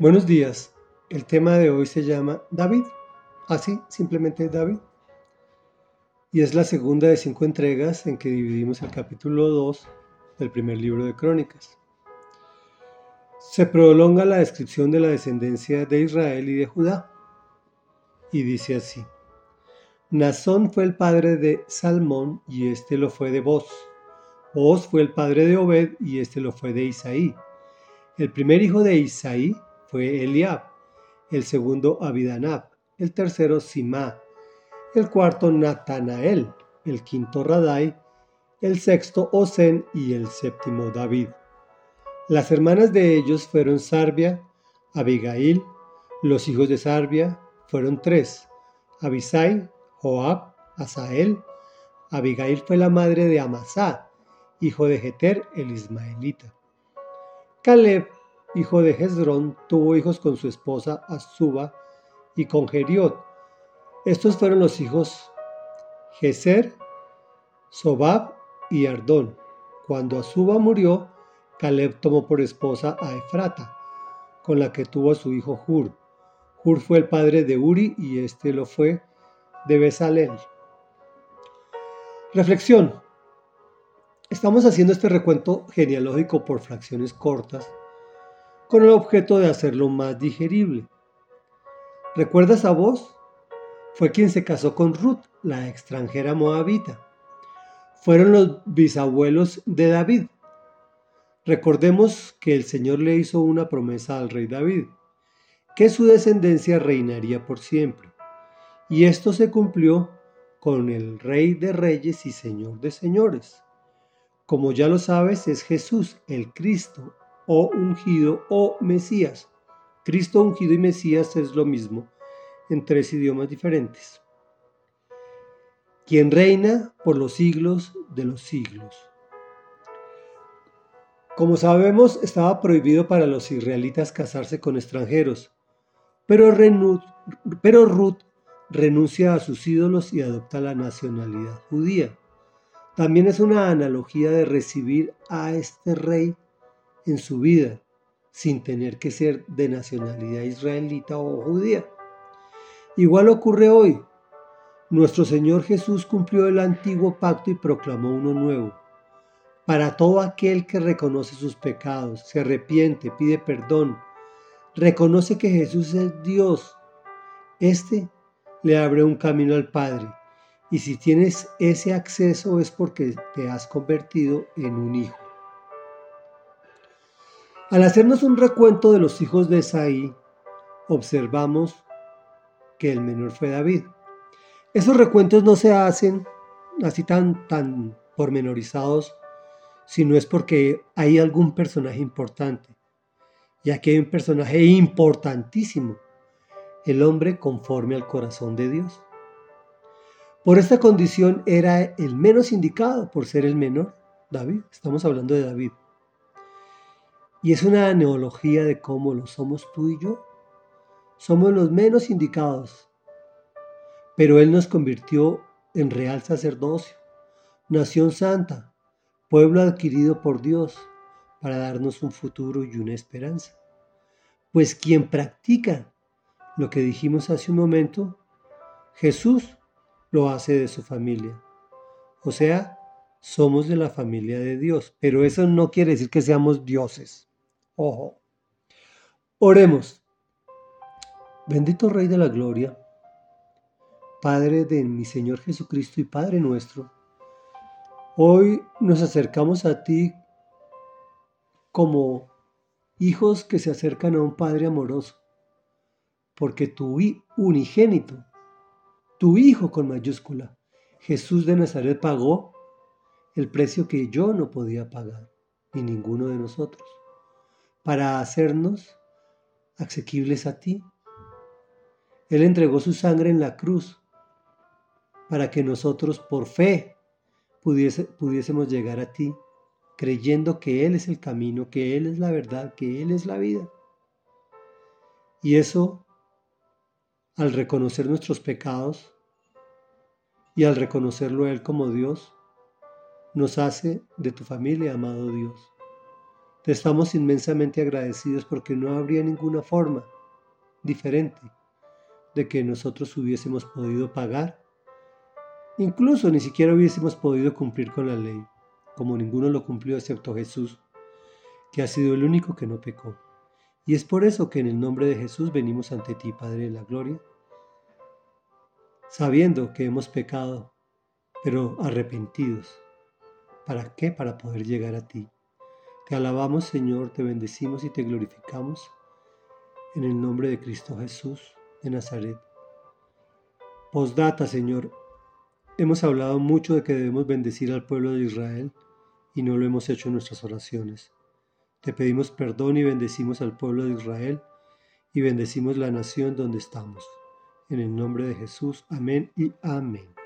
Buenos días. El tema de hoy se llama David. Así, simplemente David. Y es la segunda de cinco entregas en que dividimos el capítulo 2 del primer libro de Crónicas. Se prolonga la descripción de la descendencia de Israel y de Judá. Y dice así. Nazón fue el padre de Salmón y este lo fue de Boz. Boz fue el padre de Obed y este lo fue de Isaí. El primer hijo de Isaí fue Eliab, el segundo Abidanab, el tercero Simá, el cuarto Natanael, el quinto Radai, el sexto Osen y el séptimo David. Las hermanas de ellos fueron Sarbia, Abigail, los hijos de Sarbia fueron tres, Abisai, Joab, Asael, Abigail fue la madre de Amasá, hijo de Jeter el Ismaelita. Caleb hijo de Hezrón, tuvo hijos con su esposa Azuba y con Geriot. Estos fueron los hijos Geser, Sobab y Ardón. Cuando Azuba murió, Caleb tomó por esposa a Efrata, con la que tuvo a su hijo Hur. Hur fue el padre de Uri y este lo fue de Besalel. Reflexión. Estamos haciendo este recuento genealógico por fracciones cortas con el objeto de hacerlo más digerible. ¿Recuerdas a vos? Fue quien se casó con Ruth, la extranjera moabita. Fueron los bisabuelos de David. Recordemos que el Señor le hizo una promesa al rey David, que su descendencia reinaría por siempre. Y esto se cumplió con el Rey de Reyes y Señor de Señores. Como ya lo sabes, es Jesús, el Cristo, o ungido o Mesías. Cristo ungido y Mesías es lo mismo en tres idiomas diferentes. Quien reina por los siglos de los siglos. Como sabemos, estaba prohibido para los israelitas casarse con extranjeros, pero, pero Ruth renuncia a sus ídolos y adopta la nacionalidad judía. También es una analogía de recibir a este rey en su vida sin tener que ser de nacionalidad israelita o judía. Igual ocurre hoy. Nuestro Señor Jesús cumplió el antiguo pacto y proclamó uno nuevo. Para todo aquel que reconoce sus pecados, se arrepiente, pide perdón, reconoce que Jesús es Dios, este le abre un camino al Padre. Y si tienes ese acceso es porque te has convertido en un hijo. Al hacernos un recuento de los hijos de Esaí, observamos que el menor fue David. Esos recuentos no se hacen así tan, tan pormenorizados, sino es porque hay algún personaje importante. Y aquí hay un personaje importantísimo, el hombre conforme al corazón de Dios. Por esta condición era el menos indicado por ser el menor, David. Estamos hablando de David. Y es una neología de cómo lo somos tú y yo. Somos los menos indicados. Pero Él nos convirtió en real sacerdocio, nación santa, pueblo adquirido por Dios para darnos un futuro y una esperanza. Pues quien practica lo que dijimos hace un momento, Jesús lo hace de su familia. O sea, somos de la familia de Dios, pero eso no quiere decir que seamos dioses. Ojo. Oremos. Bendito Rey de la Gloria, Padre de mi Señor Jesucristo y Padre nuestro, hoy nos acercamos a ti como hijos que se acercan a un Padre amoroso, porque tu unigénito, tu Hijo con mayúscula, Jesús de Nazaret pagó el precio que yo no podía pagar, ni ninguno de nosotros para hacernos asequibles a ti. Él entregó su sangre en la cruz para que nosotros por fe pudiésemos llegar a ti, creyendo que Él es el camino, que Él es la verdad, que Él es la vida. Y eso, al reconocer nuestros pecados y al reconocerlo Él como Dios, nos hace de tu familia, amado Dios Te estamos inmensamente agradecidos porque no habría ninguna forma diferente de que nosotros hubiésemos podido pagar. Incluso ni siquiera hubiésemos podido cumplir con la ley, como ninguno lo cumplió excepto Jesús, que ha sido el único que no pecó. Y es por eso que en el nombre de Jesús venimos ante ti, Padre de la Gloria, sabiendo que hemos pecado, pero arrepentidos. ¿Para qué? Para poder llegar a ti. Te alabamos, Señor, te bendecimos y te glorificamos en el nombre de Cristo Jesús de Nazaret. Postdata, Señor, hemos hablado mucho de que debemos bendecir al pueblo de Israel y no lo hemos hecho en nuestras oraciones. Te pedimos perdón y bendecimos al pueblo de Israel y bendecimos la nación donde estamos. En el nombre de Jesús, amén y amén.